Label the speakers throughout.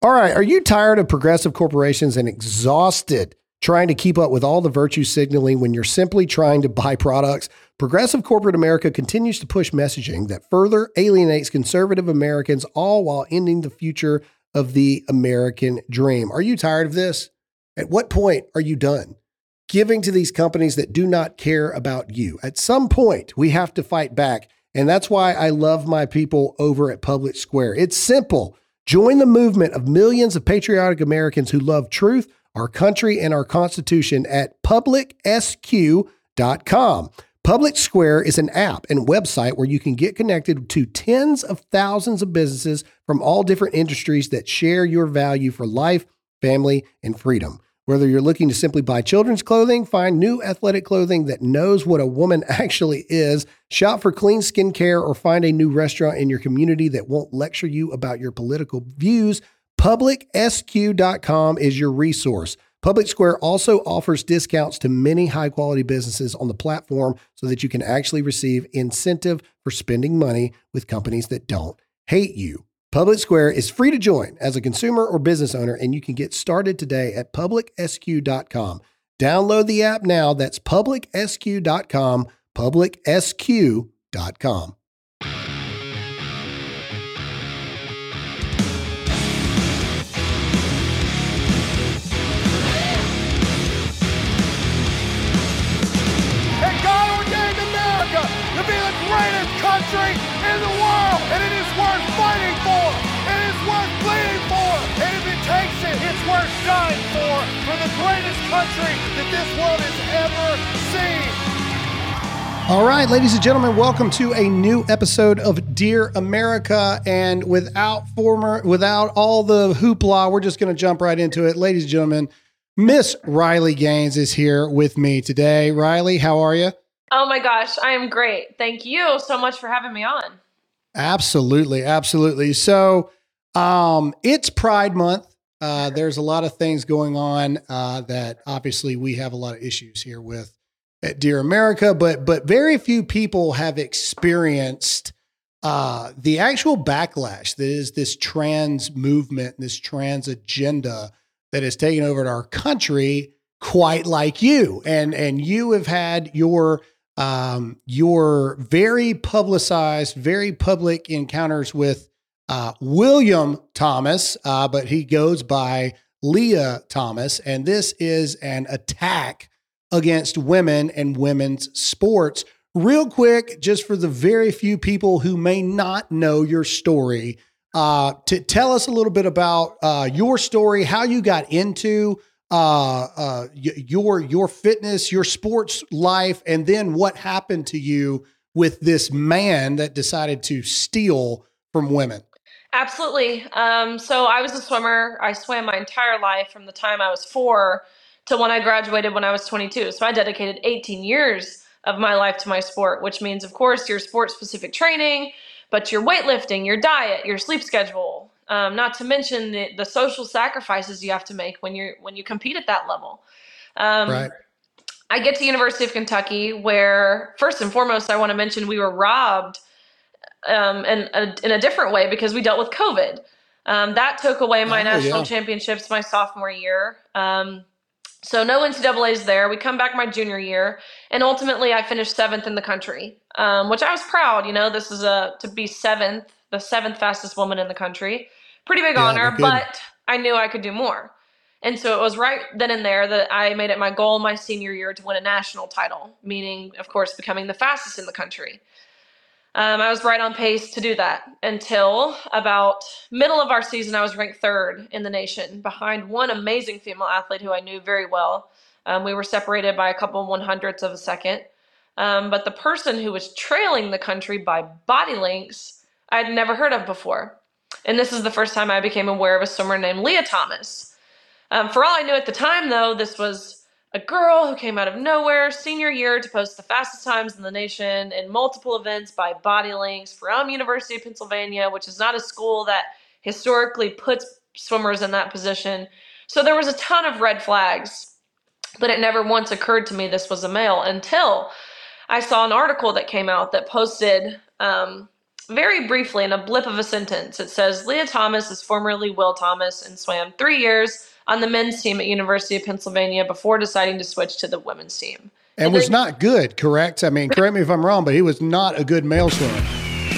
Speaker 1: All right. Are you tired of progressive corporations and exhausted trying to keep up with all the virtue signaling when you're simply trying to buy products? Progressive corporate America continues to push messaging that further alienates conservative Americans, all while ending the future of the American dream. Are you tired of this? At what point are you done? Giving to these companies that do not care about you. At some point, we have to fight back. And that's why I love my people over at Public Square. It's simple. Join the movement of millions of patriotic Americans who love truth, our country, and our Constitution at publicsq.com. Public Square is an app and website where you can get connected to tens of thousands of businesses from all different industries that share your value for life, family, and freedom. Whether you're looking to simply buy children's clothing, find new athletic clothing that knows what a woman actually is, shop for clean skincare, or find a new restaurant in your community that won't lecture you about your political views, publicsq.com is your resource. Public Square also offers discounts to many high quality businesses on the platform so that you can actually receive incentive for spending money with companies that don't hate you. Public Square is free to join as a consumer or business owner, and you can get started today at publicsq.com. Download the app now. That's publicsq.com, publicsq.com.
Speaker 2: country that this world has ever seen.
Speaker 1: All right, ladies and gentlemen, welcome to a new episode of Dear America. And without former, without all the hoopla, we're just going to jump right into it. Ladies and gentlemen, Miss Riley Gaines is here with me today. Riley, how are you?
Speaker 3: Oh my gosh, I am great. Thank you so much for having me on.
Speaker 1: Absolutely, absolutely. So, um, it's Pride Month. Uh, there's a lot of things going on uh, that obviously we have a lot of issues here with at Dear America, but but very few people have experienced uh, the actual backlash that is this trans movement, this trans agenda that has taken over our country, quite like you, and and you have had your um, your very publicized, very public encounters with uh, William Thomas, uh, but he goes by Lia Thomas, and this is an attack against women and women's sports. Real quick, just for the very few people who may not know your story, uh, to tell us a little bit about uh, your story, how you got into uh, uh, your your fitness, your sports life, and then what happened to you with this man that decided to steal from women.
Speaker 3: Absolutely. Um, so I was a swimmer. I swam my entire life from the time I was four to when I graduated when I was 22. So I dedicated 18 years of my life to my sport, which means, of course, your sport specific training, but your weightlifting, your diet, your sleep schedule, um, not to mention the, the social sacrifices you have to make when you're when you compete at that level. Um,
Speaker 1: Right.
Speaker 3: I get to University of Kentucky, where first and foremost, I want to mention we were robbed um, in, a, in a different way because we dealt with COVID. Um, that took away my
Speaker 1: Oh,
Speaker 3: national
Speaker 1: yeah.
Speaker 3: championships my sophomore year. Um, so no NCAA's there. We come back my junior year, and ultimately I finished seventh in the country, um, which I was proud. You know, this is a to be seventh, the seventh fastest woman in the country. Pretty big
Speaker 1: Yeah,
Speaker 3: honor, but I knew I could do more. And so it was right then and there that I made it my goal my senior year to win a national title, meaning, of course, becoming the fastest in the country. Um, I was right on pace to do that until about middle of our season. I was ranked third in the nation, behind one amazing female athlete who I knew very well. Um, we were separated by a couple one hundredths of a second, um, but the person who was trailing the country by body lengths I had never heard of before. And this is the first time I became aware of a swimmer named Lia Thomas. Um, for all I knew at the time, though, this was a girl who came out of nowhere, senior year, to post the fastest times in the nation in multiple events by body lengths from University of Pennsylvania, which is not a school that historically puts swimmers in that position. So there was a ton of red flags, but it never once occurred to me this was a male until I saw an article that came out that posted um, very briefly in a blip of a sentence. It says Lia Thomas is formerly Will Thomas and swam three years on the men's team at University of Pennsylvania before deciding to switch to the women's team.
Speaker 1: And, and was not good, correct? I mean, correct me if I'm wrong, but he was not a good male swimmer.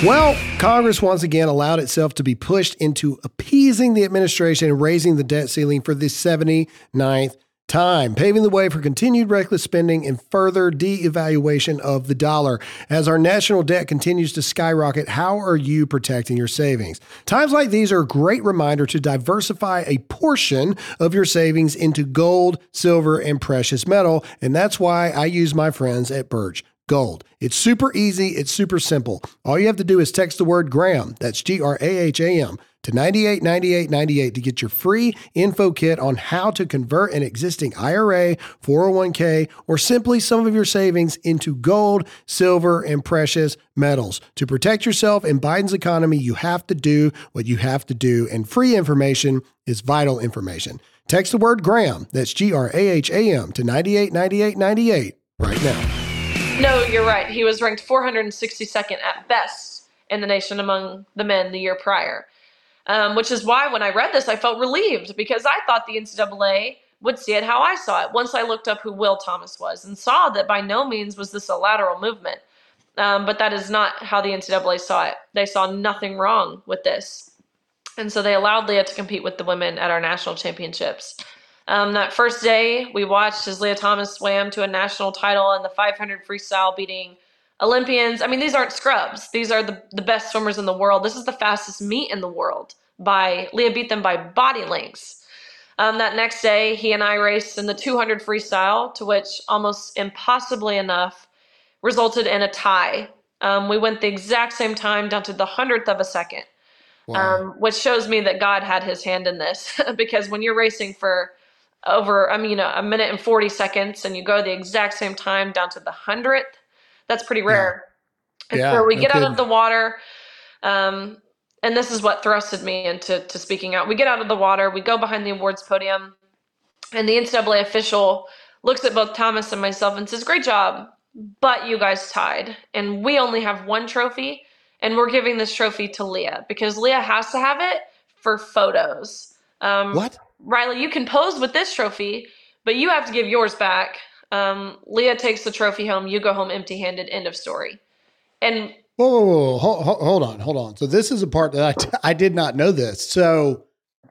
Speaker 4: Well, Congress once again allowed itself to be pushed into appeasing the administration and raising the debt ceiling for the 79th time, paving the way for continued reckless spending and further de-evaluation of the dollar. As our national debt continues to skyrocket, how are you protecting your savings? Times like these are a great reminder to diversify a portion of your savings into gold, silver, and precious metal, and that's why I use my friends at Birch Gold. It's super easy, it's super simple. All you have to do is text the word Graham, that's G R A H A M, to 989898 to get your free info kit on how to convert an existing IRA, 401k, or simply some of your savings into gold, silver, and precious metals. To protect yourself in Biden's economy, you have to do what you have to do, and free information is vital information. Text the word Graham, that's G R A H A M, to 989898 right now.
Speaker 3: No, you're right. He was ranked 462nd at best in the nation among the men the year prior. Um, which is why when I read this, I felt relieved because I thought the NCAA would see it how I saw it once I looked up who Will Thomas was and saw that by no means was this a lateral movement. Um, but that is not how the NCAA saw it. They saw nothing wrong with this. And so they allowed Lia to compete with the women at our national championships. Um, that first day, we watched as Lia Thomas swam to a national title in the 500 freestyle, beating Olympians. I mean, these aren't scrubs. These are the, the best swimmers in the world. This is the fastest meet in the world. By Lia beat them by body lengths. Um, that next day, he and I raced in the 200 freestyle, to which almost impossibly enough resulted in a tie. Um, we went the exact same time down to the hundredth of a second, wow. um, which shows me that God had His hand in this. because when you're racing for over, I mean, you know, a minute and 40 seconds and you go the exact same time down to the hundredth, that's pretty rare. Yeah. And yeah, so we get out of the water. Um, and this is what thrusted me into to speaking out. We get out of the water, we go behind the awards podium, and the NCAA official looks at both Thomas and myself and says, Great job, but you guys tied. And we only have one trophy, and we're giving this trophy to Lia because Lia has to have it for photos.
Speaker 4: Um, what?
Speaker 3: Riley, you can pose with this trophy, but you have to give yours back. Um, Lia takes the trophy home. You go home empty handed. End of story. And
Speaker 1: whoa, whoa, whoa, Hold, hold, on, hold on. So this is a part that I, t- I did not know this. So,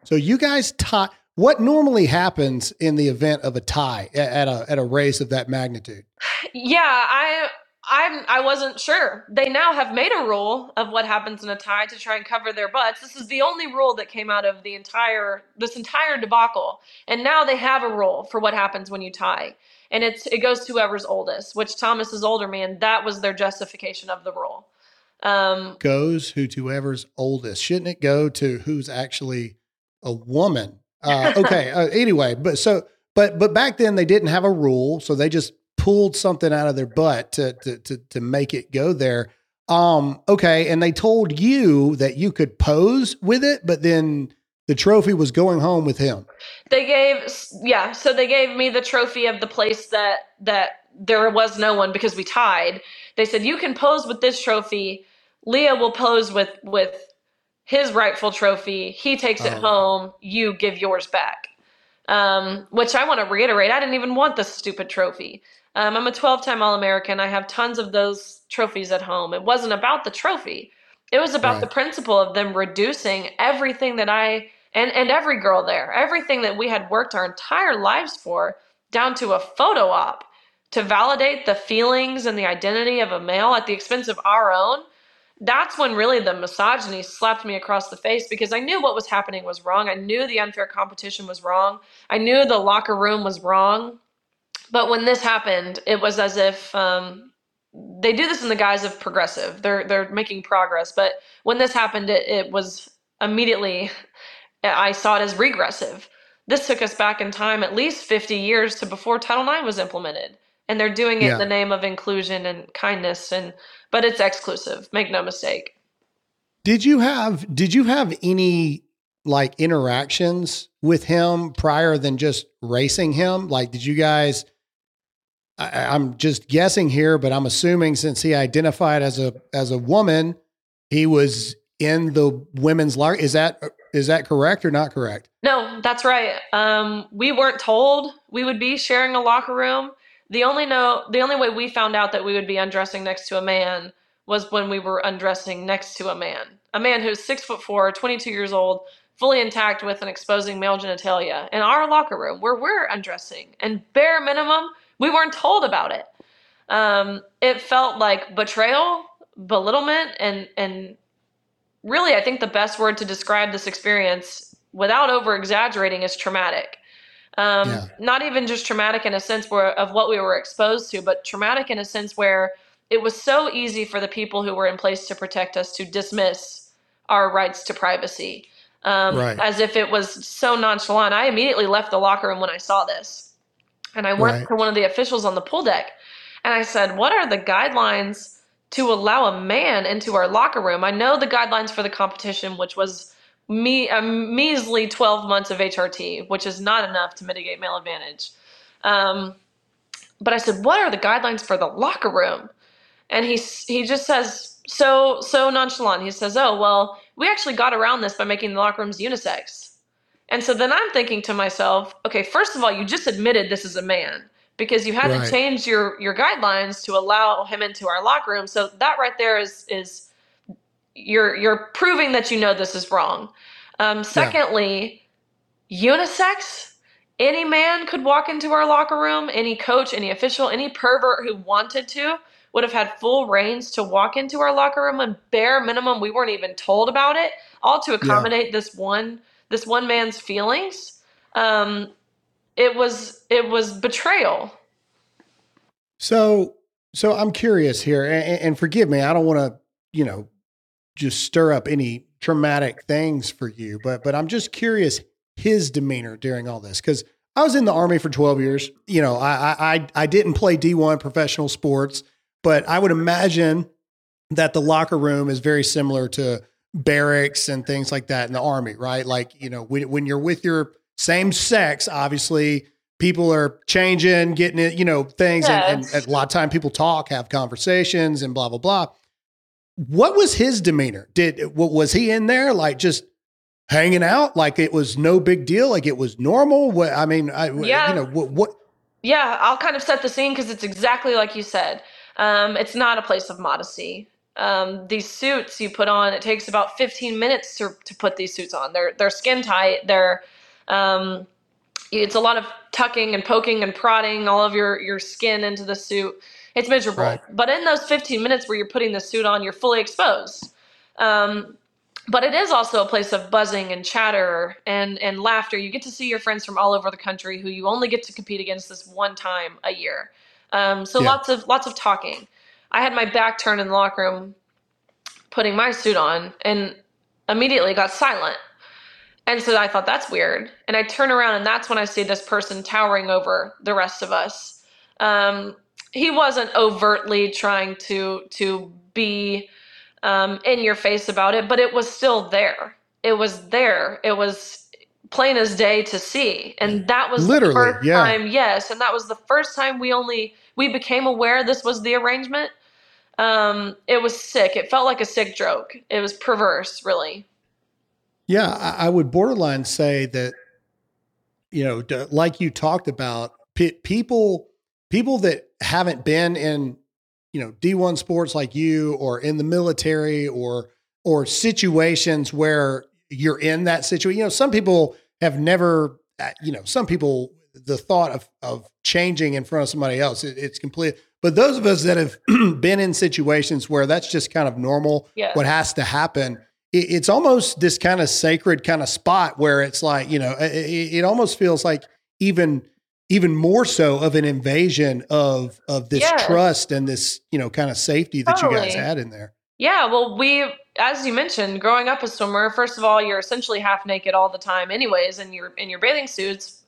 Speaker 1: so you guys tie. What normally happens in the event of a tie at a at a race of that magnitude?
Speaker 3: Yeah, I I'm I wasn't sure. They now have made a rule of what happens in a tie to try and cover their butts. This is the only rule that came out of the entire this entire debacle. And now they have a rule for what happens when you tie. And it's it goes to whoever's oldest, which Thomas is older man. That was their justification of the rule.
Speaker 1: Um goes who to whoever's oldest. Shouldn't it go to who's actually a woman? Uh, okay. uh, anyway, but so but but back then they didn't have a rule, so they just pulled something out of their butt to to to, to make it go there. Um, okay, and they told you that you could pose with it, but then the trophy was going home with him.
Speaker 3: They gave yeah, so they gave me the trophy of the place that that there was no one because we tied. They said you can pose with this trophy. Lia will pose with with his rightful trophy. He takes it oh. home. You give yours back. Um, which I want to reiterate. I didn't even want this stupid trophy. Um, I'm a 12 time All American. I have tons of those trophies at home. It wasn't about the trophy, it was about right. the principle of them reducing everything that I and, and every girl there, everything that we had worked our entire lives for, down to a photo op to validate the feelings and the identity of a male at the expense of our own. That's when really the misogyny slapped me across the face because I knew what was happening was wrong. I knew the unfair competition was wrong. I knew the locker room was wrong. But when this happened, it was as if um, they do this in the guise of progressive. They're they're making progress. But when this happened, it, it was immediately I saw it as regressive. This took us back in time at least 50 years to before Title IX was implemented. And they're doing it yeah. in the name of inclusion and kindness and but it's exclusive, make no mistake.
Speaker 1: Did you have did you have any like interactions with him prior than just racing him? Like did you guys I, am just guessing here, but I'm assuming since he identified as a as a woman, he was in the women's locker. Is that is that correct or not correct?
Speaker 3: No, that's right. Um, we weren't told we would be sharing a locker room. The only know the only way we found out that we would be undressing next to a man was when we were undressing next to a man. A man who's six foot four, 22 years old, fully intact with an exposing male genitalia in our locker room where we're undressing. And bare minimum, we weren't told about it. Um, it felt like betrayal, belittlement, and and really, I think the best word to describe this experience without over exaggerating is traumatic. Um, yeah. Not even just traumatic in a sense where of what we were exposed to, but traumatic in a sense where it was so easy for the people who were in place to protect us to dismiss our rights to privacy, um, right. as if it was so nonchalant. I immediately left the locker room when I saw this, and I went right. to one of the officials on the pool deck, and I said, "What are the guidelines?" to allow a man into our locker room. I know the guidelines for the competition, which was me a measly 12 months of HRT, which is not enough to mitigate male advantage. Um, but I said, "What are the guidelines for the locker room?" And he he just says so so nonchalant. He says, "Oh well, we actually got around this by making the locker rooms unisex." And so then I'm thinking to myself, okay, first of all, you just admitted this is a man because you had right. to change your your guidelines to allow him into our locker room. So that right there is is you're you're proving that you know this is wrong. Um, secondly, yeah. unisex. Any man could walk into our locker room. Any coach, any official, any pervert who wanted to would have had full reins to walk into our locker room. And bare minimum, we weren't even told about it, all to accommodate yeah. this one this one man's feelings. Um, it was it was betrayal.
Speaker 1: So so I'm curious here, and, and forgive me, I don't want to you know just stir up any traumatic things for you, but but I'm just curious his demeanor during all this because I was in the army for 12 years. You know, I I I didn't play D1 professional sports, but I would imagine that the locker room is very similar to barracks and things like that in the army, right? Like you know when when you're with your same sex, obviously people are changing, getting it, you know, things. Yes. And, and, a lot of time people talk, have conversations and blah, blah, blah. What was his demeanor? Did, what was he in there? Like just hanging out? Like it was no big deal? Like it was normal? What, I mean, I, yeah. you know, what, what?
Speaker 3: Yeah, I'll kind of set the scene because it's exactly like you said. Um, it's not a place of modesty. Um, these suits you put on, it takes about 15 minutes to, to put these suits on. They're, they're skin tight. They're, um, it's a lot of tucking and poking and prodding all of your your skin into the suit. It's miserable. Right. But in those 15 minutes where you're putting the suit on, you're fully exposed. Um, but it is also a place of buzzing and chatter and and laughter. You get to see your friends from all over the country who you only get to compete against this one time a year. Um, so yeah. lots of lots of talking. I had my back turned in the locker room, putting my suit on, and immediately got silent. And so I thought that's weird. And I turn around and that's when I see this person towering over the rest of us. Um, he wasn't overtly trying to to be um, in your face about it, but it was still there. It was there. It was plain as day to see. And that was
Speaker 1: literally
Speaker 3: the first
Speaker 1: yeah.
Speaker 3: time, yes. And that was the first time we only we became aware this was the arrangement. Um, it was sick. It felt like a sick joke. It was perverse, really.
Speaker 1: Yeah, I, I would borderline say that, you know, like you talked about, people people that haven't been in, you know, D1 sports like you or in the military or or situations where you're in that situation. You know, some people have never, uh, you know, some people the thought of of changing in front of somebody else, it, it's complete. But those of us that have been in situations where that's just kind of normal, yes. what has to happen, it's almost this kind of sacred kind of spot where it's like you know it, it, almost feels like even even more so of an invasion of of this yes. trust and this you know kind of safety that totally. you guys had in there
Speaker 3: yeah well we as you mentioned growing up a swimmer first of all you're essentially half naked all the time anyways in your in your bathing suits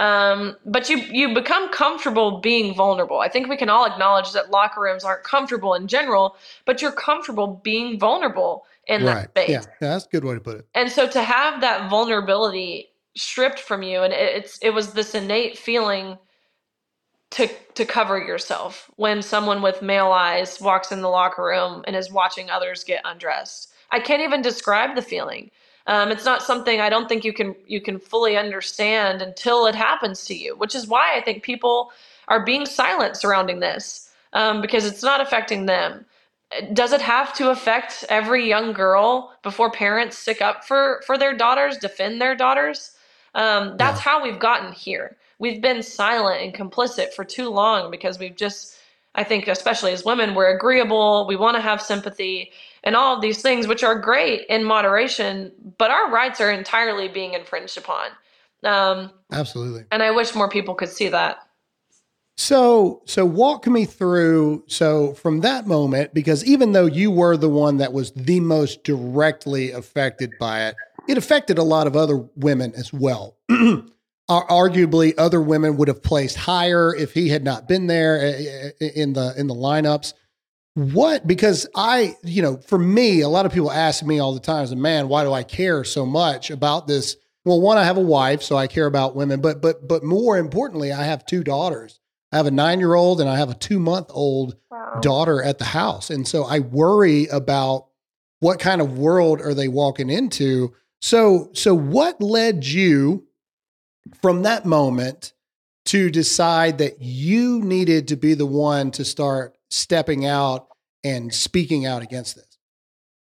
Speaker 3: um, but you you become comfortable being vulnerable. I think we can all acknowledge that locker rooms aren't comfortable in general, but you're comfortable being vulnerable in right. that space.
Speaker 1: Yeah. yeah, that's a good way to put it.
Speaker 3: And so to have that vulnerability stripped from you, and it's it was this innate feeling to to cover yourself when someone with male eyes walks in the locker room and is watching others get undressed. I can't even describe the feeling. Um, it's not something I don't think you can you can fully understand until it happens to you, which is why I think people are being silent surrounding this um, because it's not affecting them. Does it have to affect every young girl before parents stick up for for their daughters, defend their daughters? Um, that's yeah. how we've gotten here we've been silent and complicit for too long because we've just I think especially as women we're agreeable, we want to have sympathy and all of these things which are great in moderation, but our rights are entirely being infringed upon.
Speaker 1: Um, Absolutely.
Speaker 3: And I wish more people could see that.
Speaker 1: So, so walk me through. So, from that moment, because even though you were the one that was the most directly affected by it, it affected a lot of other women as well. arguably other women would have placed higher if he had not been there eh, eh, in the in the lineups what because i you know for me a lot of people ask me all the time as a man why do i care so much about this? Well one i have a wife so i care about women but but but more importantly i have two daughters. I have a nine year old and i have a two month old wow. daughter at the house and so i worry about what kind of world are they walking into. So so what led you from that moment to decide that you needed to be the one to start stepping out and speaking out against this?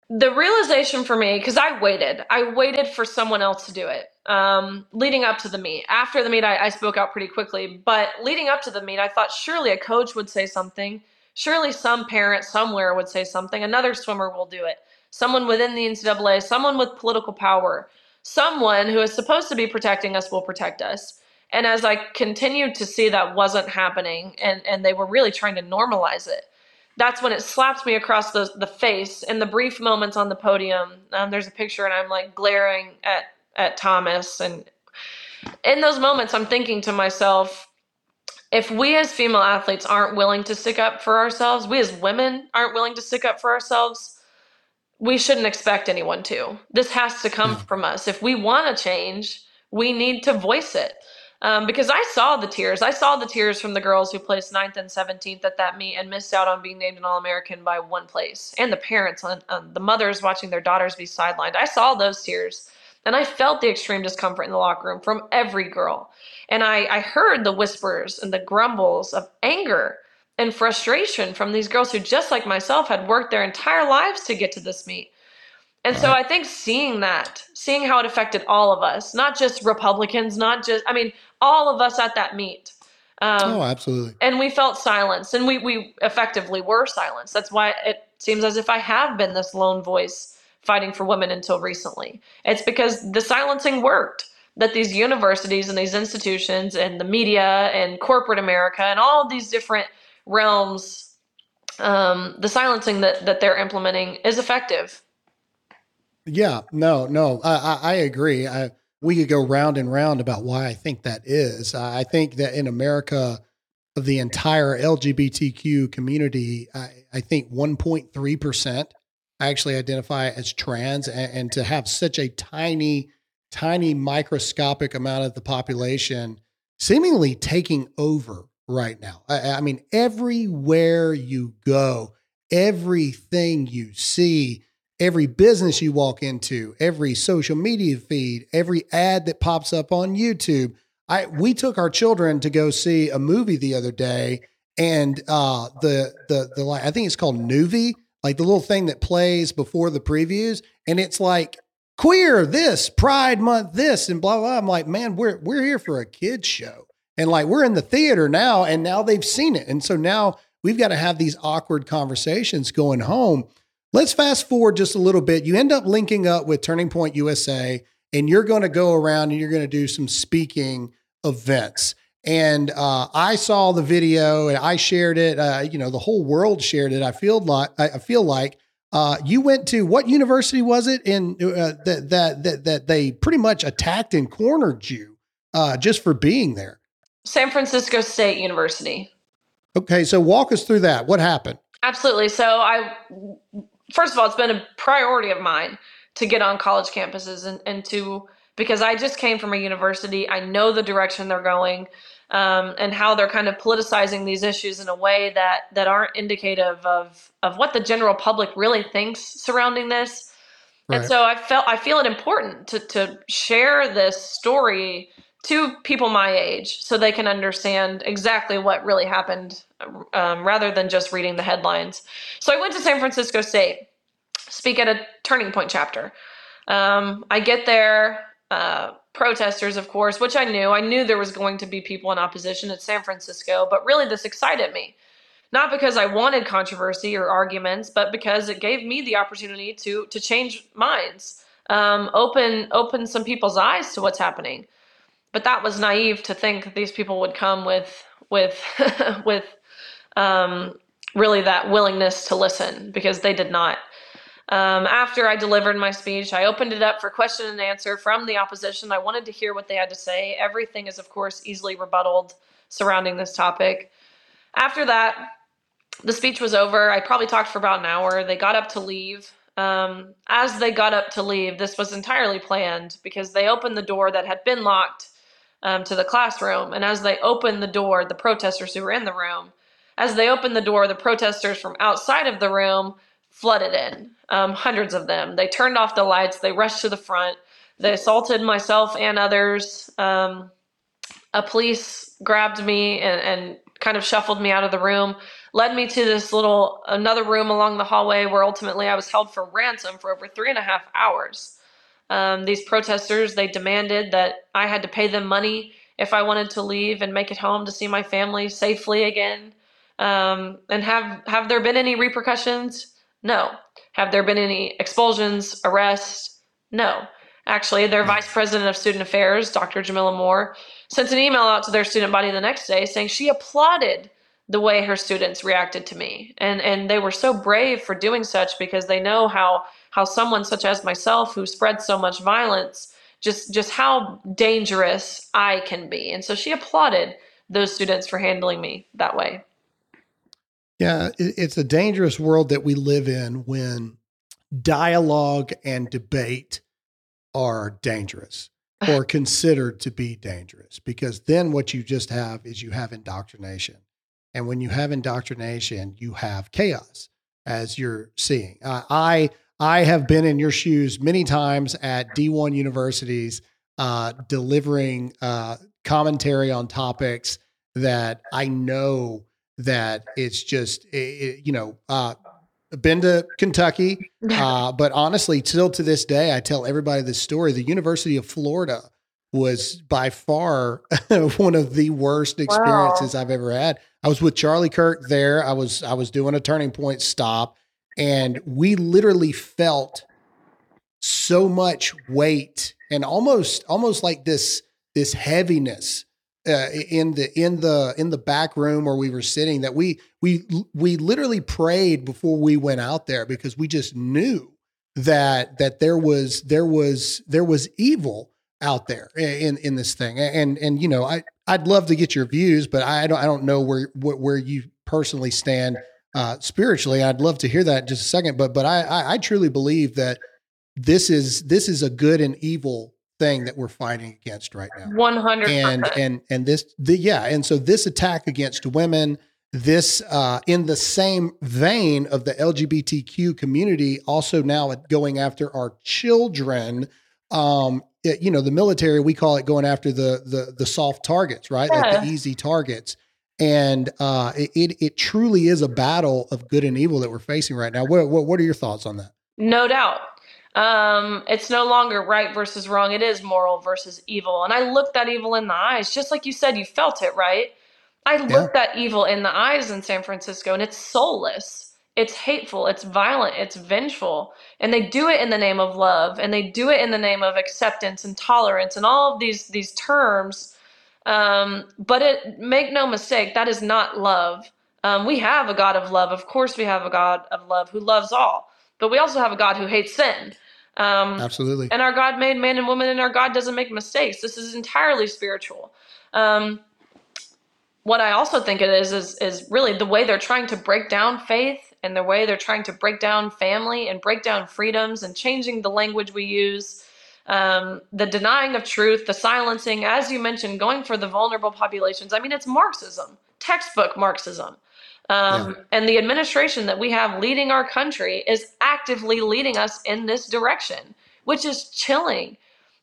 Speaker 3: The realization for me, because I waited, I waited for someone else to do it. Um, leading up to the meet, after the meet, I, I spoke out pretty quickly. But leading up to the meet, I thought surely a coach would say something. Surely some parent somewhere would say something. Another swimmer will do it. Someone within the NCAA, someone with political power someone who is supposed to be protecting us will protect us. And as I continued to see that wasn't happening and, and they were really trying to normalize it, that's when it slaps me across the, the face in the brief moments on the podium. Um, there's a picture and I'm like glaring at, at Thomas. And in those moments, I'm thinking to myself, if we as female athletes aren't willing to stick up for ourselves, we as women aren't willing to stick up for ourselves, we shouldn't expect anyone to. This has to come from us. If we want to change, we need to voice it. Um, because I saw the tears. I saw the tears from the girls who placed ninth and 17th at that meet and missed out on being named an All American by one place, and the parents, and the mothers watching their daughters be sidelined. I saw those tears, and I felt the extreme discomfort in the locker room from every girl. And I, I heard the whispers and the grumbles of anger and frustration from these girls who, just like myself, had worked their entire lives to get to this meet. And so I think seeing that, seeing how it affected all of us, not just Republicans, not just, I mean, all of us at that meet.
Speaker 1: Um, oh, absolutely.
Speaker 3: And we felt silence, and we, we effectively were silenced. That's why it seems as if I have been this lone voice fighting for women until recently. It's because the silencing worked. That these universities and these institutions and the media and corporate America and all these different realms, um, the silencing that that they're implementing is effective.
Speaker 1: Yeah, no, no, I, I, I agree. I, we could go round and round about why I think that is. I think that in America, of the entire LGBTQ community, I, I think 1.3 percent actually identify as trans, and, and to have such a tiny, tiny microscopic amount of the population seemingly taking over right now. I, I mean, everywhere you go, everything you see, every business you walk into, every social media feed, every ad that pops up on YouTube. I we took our children to go see a movie the other day, and uh, the the the I think it's called Noovie, like the little thing that plays before the previews, and it's like queer this, Pride Month this, and blah blah. I'm like, man, we're we're here for a kids show. And like we're in the theater now, and now they've seen it. And so now we've got to have these awkward conversations going home. Let's fast forward just a little bit. You end up linking up with Turning Point USA, and you're going to go around and you're going to do some speaking events. And uh, I saw the video and I shared it. Uh, you know, the whole world shared it. I feel like I feel like uh, you went to what university was it in uh, that, that that that they pretty much attacked and cornered you uh, just for being there.
Speaker 3: San Francisco State University.
Speaker 1: Okay, so walk us through that. What happened?
Speaker 3: Absolutely. So I first of all, it's been a priority of mine to get on college campuses and, and to because I just came from a university. I know the direction they're going. um, and how they're kind of politicizing these issues in a way that that aren't indicative of of what the general public really thinks surrounding this. And so I felt I feel it important to to share this story to people my age so they can understand exactly what really happened um, rather than just reading the headlines. So I went to San Francisco State, speak at a Turning Point chapter. Um, I get there, uh, protesters, of course, which I knew. I knew there was going to be people in opposition at San Francisco, but really this excited me. Not because I wanted controversy or arguments, but because it gave me the opportunity to to change minds, um, open open some people's eyes to what's happening. But that was naive to think these people would come with with with um, really that willingness to listen because they did not. Um, after I delivered my speech, I opened it up for question and answer from the opposition. I wanted to hear what they had to say. Everything is, of course, easily rebutted surrounding this topic. After that, the speech was over. I probably talked for about an hour. They got up to leave. Um, as they got up to leave, this was entirely planned because they opened the door that had been locked um, to the classroom. And as they opened the door, the protesters who were in the room, as they opened the door, the protesters from outside of the room flooded in, um, hundreds of them. They turned off the lights, they rushed to the front, they assaulted myself and others. Um, a police grabbed me and, and kind of shuffled me out of the room, led me to this little another room along the hallway where ultimately I was held for ransom for over three and a half hours. Um, these protesters they demanded that I had to pay them money if I wanted to leave and make it home to see my family safely again. Um, and have have there been any repercussions? No. Have there been any expulsions, arrests? No. Actually, their vice president of student affairs, Dr. Jamillah Moore, sent an email out to their student body the next day saying she applauded the way her students reacted to me. And and they were so brave for doing such because they know how how someone such as myself who spreads so much violence just just how dangerous I can be. And so she applauded those students for handling me that way.
Speaker 1: Yeah, it's a dangerous world that we live in when dialogue and debate are dangerous or considered to be dangerous because then what you just have is you have indoctrination. And when you have indoctrination, you have chaos as you're seeing. Uh, I I have been in your shoes many times at D1 universities uh, delivering uh, commentary on topics that I know that it's just it, it- you know uh, been to Kentucky, uh, but honestly, still to this day, I tell everybody this story. The University of Florida was by far one of the worst experiences I've ever had. I was with Charlie Kirk there. I was I was doing a turning point stop, and we literally felt so much weight and almost almost like this this heaviness uh, in the in the in the back room where we were sitting that we we we literally prayed before we went out there because we just knew that that there was there was there was evil out there in in this thing. And and you know I I'd love to get your views but I don't I don't know where where where you personally stand uh spiritually I'd love to hear that in just a second but but I I, I truly believe that this is this is a good and evil thing that we're fighting against right now.
Speaker 3: One hundred
Speaker 1: and and and this the yeah and so this attack against women this uh in the same vein of the lgbtq community also now going after our children um it- you know the military we call it going after the the the soft targets right? Like the easy targets and uh it, it truly is a battle of good and evil that we're facing right now what what, what are your thoughts on that
Speaker 3: No doubt. Um, it's no longer right versus wrong. It is moral versus evil. And I looked that evil in the eyes, just like you said, you felt it, right? I looked that evil in the eyes in San Francisco, and it's soulless. It's hateful. It's violent. It's vengeful. And they do it in the name of love, and they do it in the name of acceptance and tolerance and all of these these terms. Um, but it make no mistake, that is not love. Um, we have a God of love. Of course, we have a God of love who loves all but we also have a God who hates sin. Um,
Speaker 1: absolutely
Speaker 3: and our God made man and woman, and our God doesn't make mistakes. This is entirely spiritual. Um, what I also think it is is is really the way they're trying to break down faith and the way they're trying to break down family and break down freedoms and changing the language we use. Um, the denying of truth, the silencing, as you mentioned, going for the vulnerable populations. I mean, it's Marxism, textbook Marxism. Um, yeah. And the administration that we have leading our country is actively leading us in this direction, which is chilling.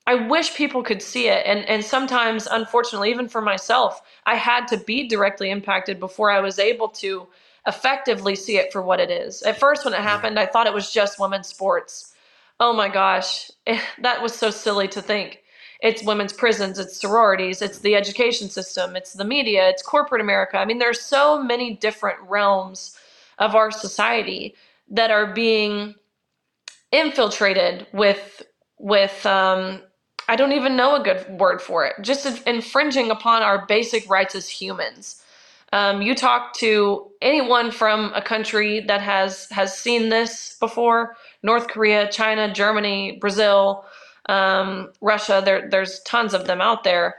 Speaker 3: I wish people could see it. And, and sometimes, unfortunately, even for myself, I had to be directly impacted before I was able to effectively see it for what it is. At first, when it happened, I thought it was just women's sports. Oh my gosh, that was so silly to think. It's women's prisons, it's sororities, it's the education system, it's the media, it's corporate America. I mean, there's so many different realms of our society that are being infiltrated with with um, I don't even know a good word for it. Just infringing upon our basic rights as humans. Um, you talk to anyone from a country that has has seen this before: North Korea, China, Germany, Brazil, um, Russia. There, there's tons of them out there,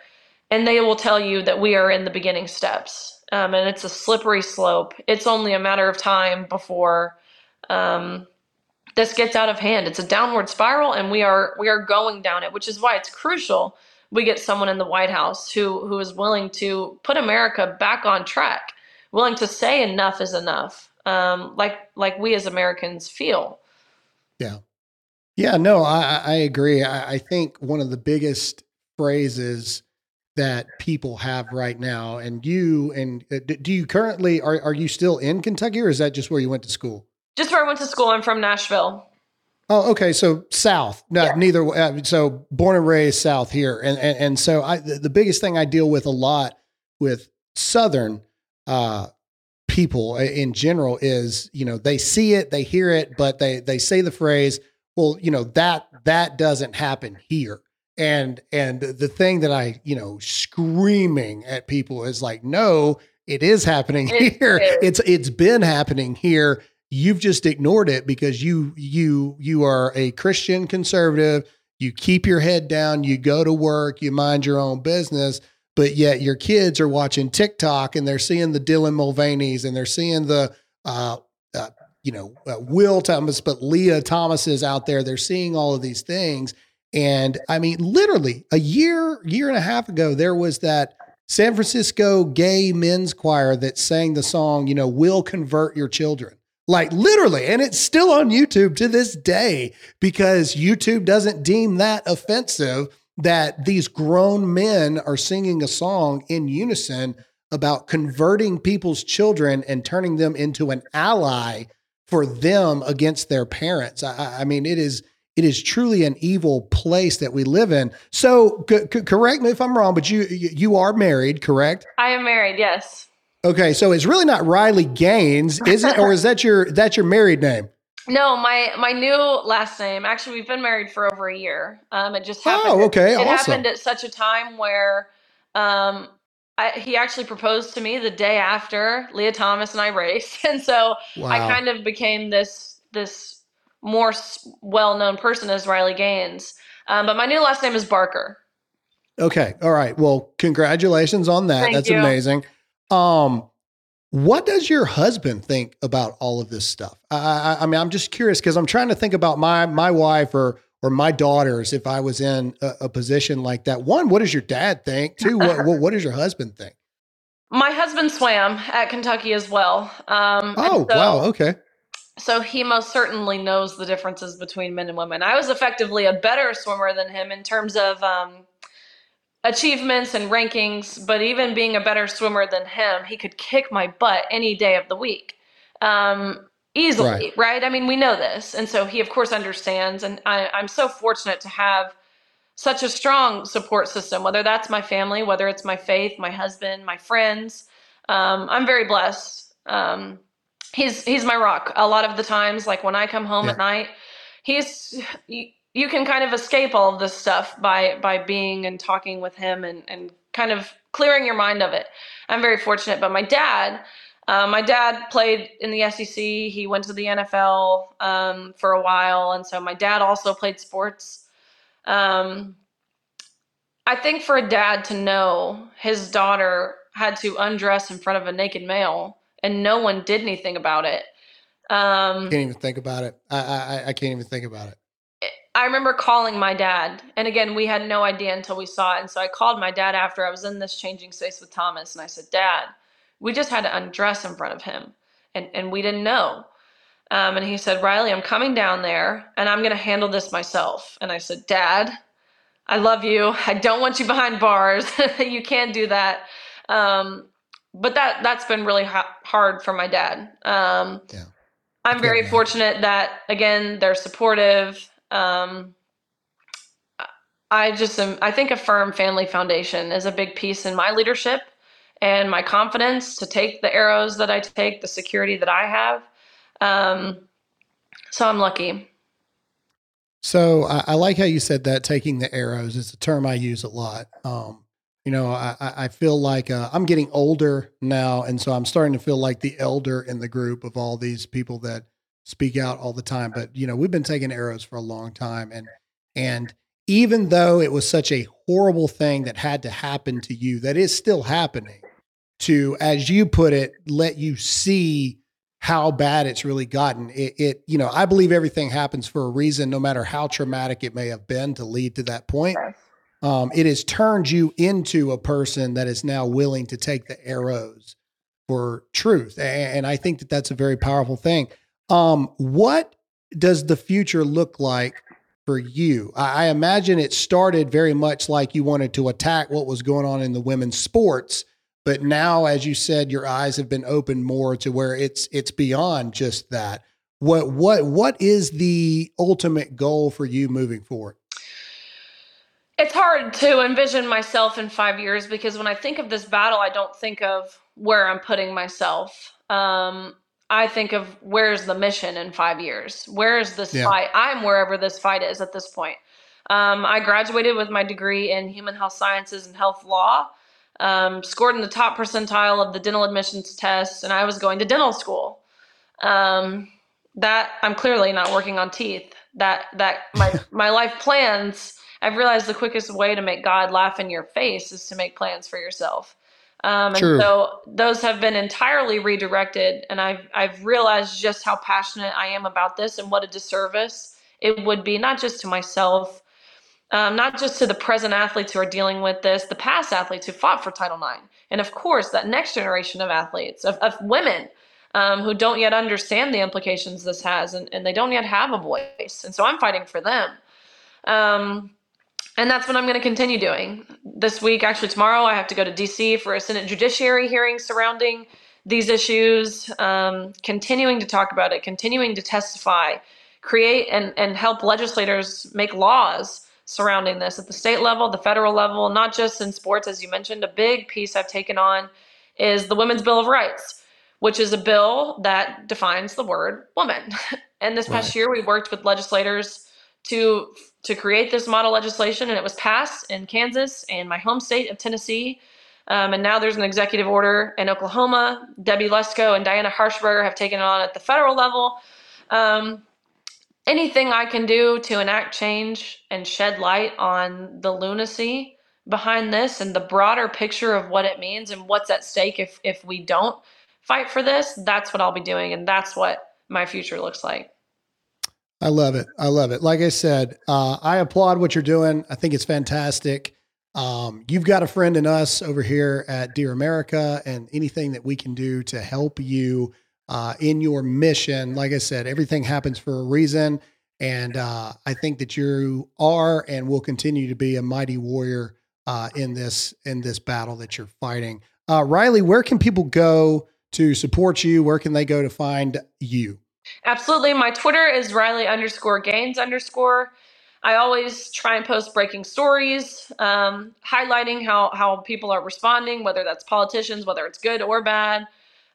Speaker 3: and they will tell you that we are in the beginning steps, um, and it's a slippery slope. It's only a matter of time before um, this gets out of hand. It's a downward spiral, and we are we are going down it, which is why it's crucial we get someone in the White House who who is willing to put America back on track, willing to say enough is enough, um, like like we as Americans feel.
Speaker 1: Yeah, yeah, no, I, I agree. I, I think one of the biggest phrases that people have right now, and you and uh, do you currently are are you still in Kentucky, or is that just where you went to school?
Speaker 3: Just where I went to school. I'm from Nashville.
Speaker 1: Oh, okay. So South, no, yeah. neither. Uh, so born and raised South here, and and, and so I the, the, biggest thing I deal with a lot with Southern uh, people uh, in general is you know they see it, they hear it, but they they say the phrase, well, you know that that doesn't happen here. And and the thing that I you know screaming at people is like, no, it is happening here. It's it's been happening here you've just ignored it because you you you are a Christian conservative. You keep your head down, you go to work, you mind your own business, but yet your kids are watching TikTok and they're seeing the Dylan Mulvaney's and they're seeing the uh, uh, you know uh, Will Thomas, but Lia Thomas is out there. They're seeing all of these things, and I mean, literally a year year and a half ago, there was that. San Francisco gay men's choir that sang the song, you know, will convert your children. Like literally, and it's still on YouTube to this day because YouTube doesn't deem that offensive that these grown men are singing a song in unison about converting people's children and turning them into an ally for them against their parents. I, I mean, it is it is truly an evil place that we live in. So, c- c- correct me if I'm wrong, but you you are married, correct?
Speaker 3: I am married. Yes.
Speaker 1: Okay, so it's really not Riley Gaines, is it, or is that your that's your married name?
Speaker 3: No, my my new last name. Actually, we've been married for over a year. Um, it just happened.
Speaker 1: Oh, okay,
Speaker 3: it
Speaker 1: awesome.
Speaker 3: happened at such a time where, um, I, he actually proposed to me the day after Lia Thomas and I raced, and so wow. I kind of became this this more well known person as Riley Gaines. Um, but my new last name is Barker.
Speaker 1: Okay, all right. Well, congratulations on that.
Speaker 3: Thank
Speaker 1: That's
Speaker 3: you.
Speaker 1: amazing. Um, what does your husband think about all of this stuff? I, I, I mean, I'm just curious because I'm trying to think about my my wife or or my daughters if I was in a, a position like that. One, what does your dad think? Two, what, what, what does your husband think?
Speaker 3: My husband swam at Kentucky as well. Um,
Speaker 1: oh, so, wow. Okay.
Speaker 3: So he most certainly knows the differences between men and women. I was effectively a better swimmer than him in terms of um, achievements and rankings, but even being a better swimmer than him, he could kick my butt any day of the week. Um, easily, right. right. I mean, we know this. And so he, of course, understands. And I, I'm so fortunate to have such a strong support system, whether that's my family, whether it's my faith, my husband, my friends. Um, I'm very blessed. Um, he's he's my rock. A lot of the times, like when I come home yeah. at night, he's you can kind of escape all of this stuff by by being and talking with him and and kind of clearing your mind of it. I'm very fortunate, but my dad, uh, my dad played in the SEC. He went to the NFL um, for a while, and so my dad also played sports. Um, I think for a dad to know his daughter had to undress in front of a naked male and no one did anything about it.
Speaker 1: Um, can't even think about it. I, I I can't even think about it.
Speaker 3: I remember calling my dad, and again, we had no idea until we saw it. And so I called my dad after I was in this changing space with Thomas, and I said, "Dad, we just had to undress in front of him, and and we didn't know." Um, and he said, "Riley, I'm coming down there, and I'm going to handle this myself." And I said, "Dad, I love you. I don't want you behind bars. you can't do that." Um, but that that's been really ha- hard for my dad. Um,
Speaker 1: Yeah.
Speaker 3: I'm very
Speaker 1: Yeah.
Speaker 3: fortunate that again they're supportive. Um, I just am. I think a firm family foundation is a big piece in my leadership and my confidence to take the arrows that I take, the security that I have. Um, so I'm lucky.
Speaker 1: So I, I like how you said that taking the arrows. is a term I use a lot. Um, you know, I, I feel like uh, I'm getting older now, and so I'm starting to feel like the elder in the group of all these people that speak out all the time. But you know, we've been taking arrows for a long time, and and even though it was such a horrible thing that had to happen to you, that is still happening. To, as you put it, let you see how bad it's really gotten. It, it, you know, I believe everything happens for a reason, no matter how traumatic it may have been to lead to that point. Um, it has turned you into a person that is now willing to take the arrows for truth, and, and I think that that's a very powerful thing. Um, what does the future look like for you? I, I imagine it started very much like you wanted to attack what was going on in the women's sports but now as you said your eyes have been opened more to where it's it's beyond just that what what what is the ultimate goal for you moving forward
Speaker 3: It's hard to envision myself in five years because when I think of this battle, I don't think of where I'm putting myself. Um, I think of where's the mission in five years? Where is this
Speaker 1: Yeah.
Speaker 3: fight? I'm wherever this fight is at this point. Um, I graduated with my degree in human health sciences and health law, um, scored in the top percentile of the dental admissions test, and I was going to dental school. Um, that I'm clearly not working on teeth. That that my my life plans. I've realized the quickest way to make God laugh in your face is to make plans for yourself. Um, and
Speaker 1: True.
Speaker 3: so those have been entirely redirected, and I've I've realized just how passionate I am about this and what a disservice it would be not just to myself, um, not just to the present athletes who are dealing with this, the past athletes who fought for Title IX, and of course that next generation of athletes of, of women um, who don't yet understand the implications this has, and, and they don't yet have a voice, and so I'm fighting for them. Um, and that's what I'm going to continue doing. This week, actually, tomorrow, I have to go to DC for a Senate Judiciary hearing surrounding these issues, um, continuing to talk about it, continuing to testify, create and, and help legislators make laws surrounding this at the state level, the federal level, not just in sports, as you mentioned. A big piece I've taken on is the Women's Bill of Rights, which is a bill that defines the word woman. And this past
Speaker 1: Right.
Speaker 3: year, we worked with legislators to to create this model legislation, and it was passed in Kansas and my home state of Tennessee. Um, and now there's an executive order in Oklahoma. Debbie Lesko and Diana Harshbarger have taken it on at the federal level. Um, anything I can do to enact change and shed light on the lunacy behind this and the broader picture of what it means and what's at stake if if we don't fight for this, that's what I'll be doing, and that's what my future looks like.
Speaker 1: I love it. I love it. Like I said, uh, I applaud what you're doing. I think it's fantastic. Um, you've got a friend in us over here at Dear America, and anything that we can do to help you uh, in your mission. Like I said, everything happens for a reason, and uh, I think that you are and will continue to be a mighty warrior uh, in this in this battle that you're fighting. Uh, Riley, where can people go to support you? Where can they go to find you?
Speaker 3: Absolutely. My Twitter is Riley underscore Gaines underscore. I always try and post breaking stories, um, highlighting how, how people are responding, whether that's politicians, whether it's good or bad,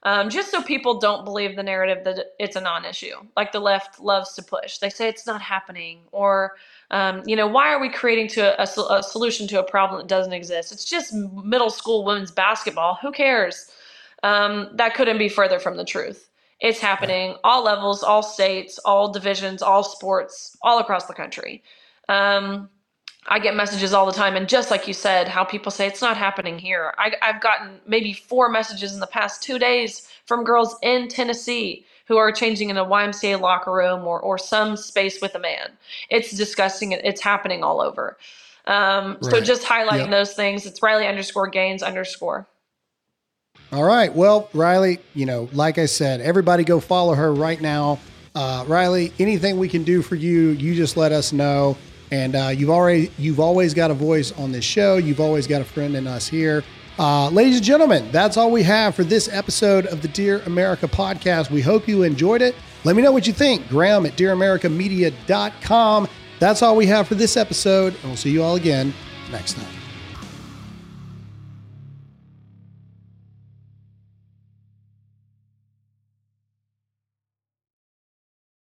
Speaker 3: um, just so people don't believe the narrative that it's a non issue, like the left loves to push. They say it's not happening, or, um, you know, why are we creating to a, a, a solution to a problem that doesn't exist? It's just middle school women's basketball. Who cares? Um, that couldn't be further from the truth. It's happening all levels, all states, all divisions, all sports, all across the country. Um, I get messages all the time, and just like you said, how people say it's not happening here. I, I've gotten maybe four messages in the past two days from girls in Tennessee who are changing in a YMCA locker room or, or some space with a man. It's disgusting. It's happening all over. Um, So just highlighting
Speaker 1: Yep.
Speaker 3: those things. It's Riley underscore Gaines underscore.
Speaker 1: All right. Well, Riley, you know, like I said, everybody go follow her right now. Uh, Riley, anything we can do for you, you just let us know. And uh, you've already, you've always got a voice on this show. You've always got a friend in us here. Uh, ladies and gentlemen, that's all we have for this episode of the Dear America podcast. We hope you enjoyed it. Let me know what you think. Graham at dearamericamedia.com. That's all we have for this episode. And we'll see you all again next time.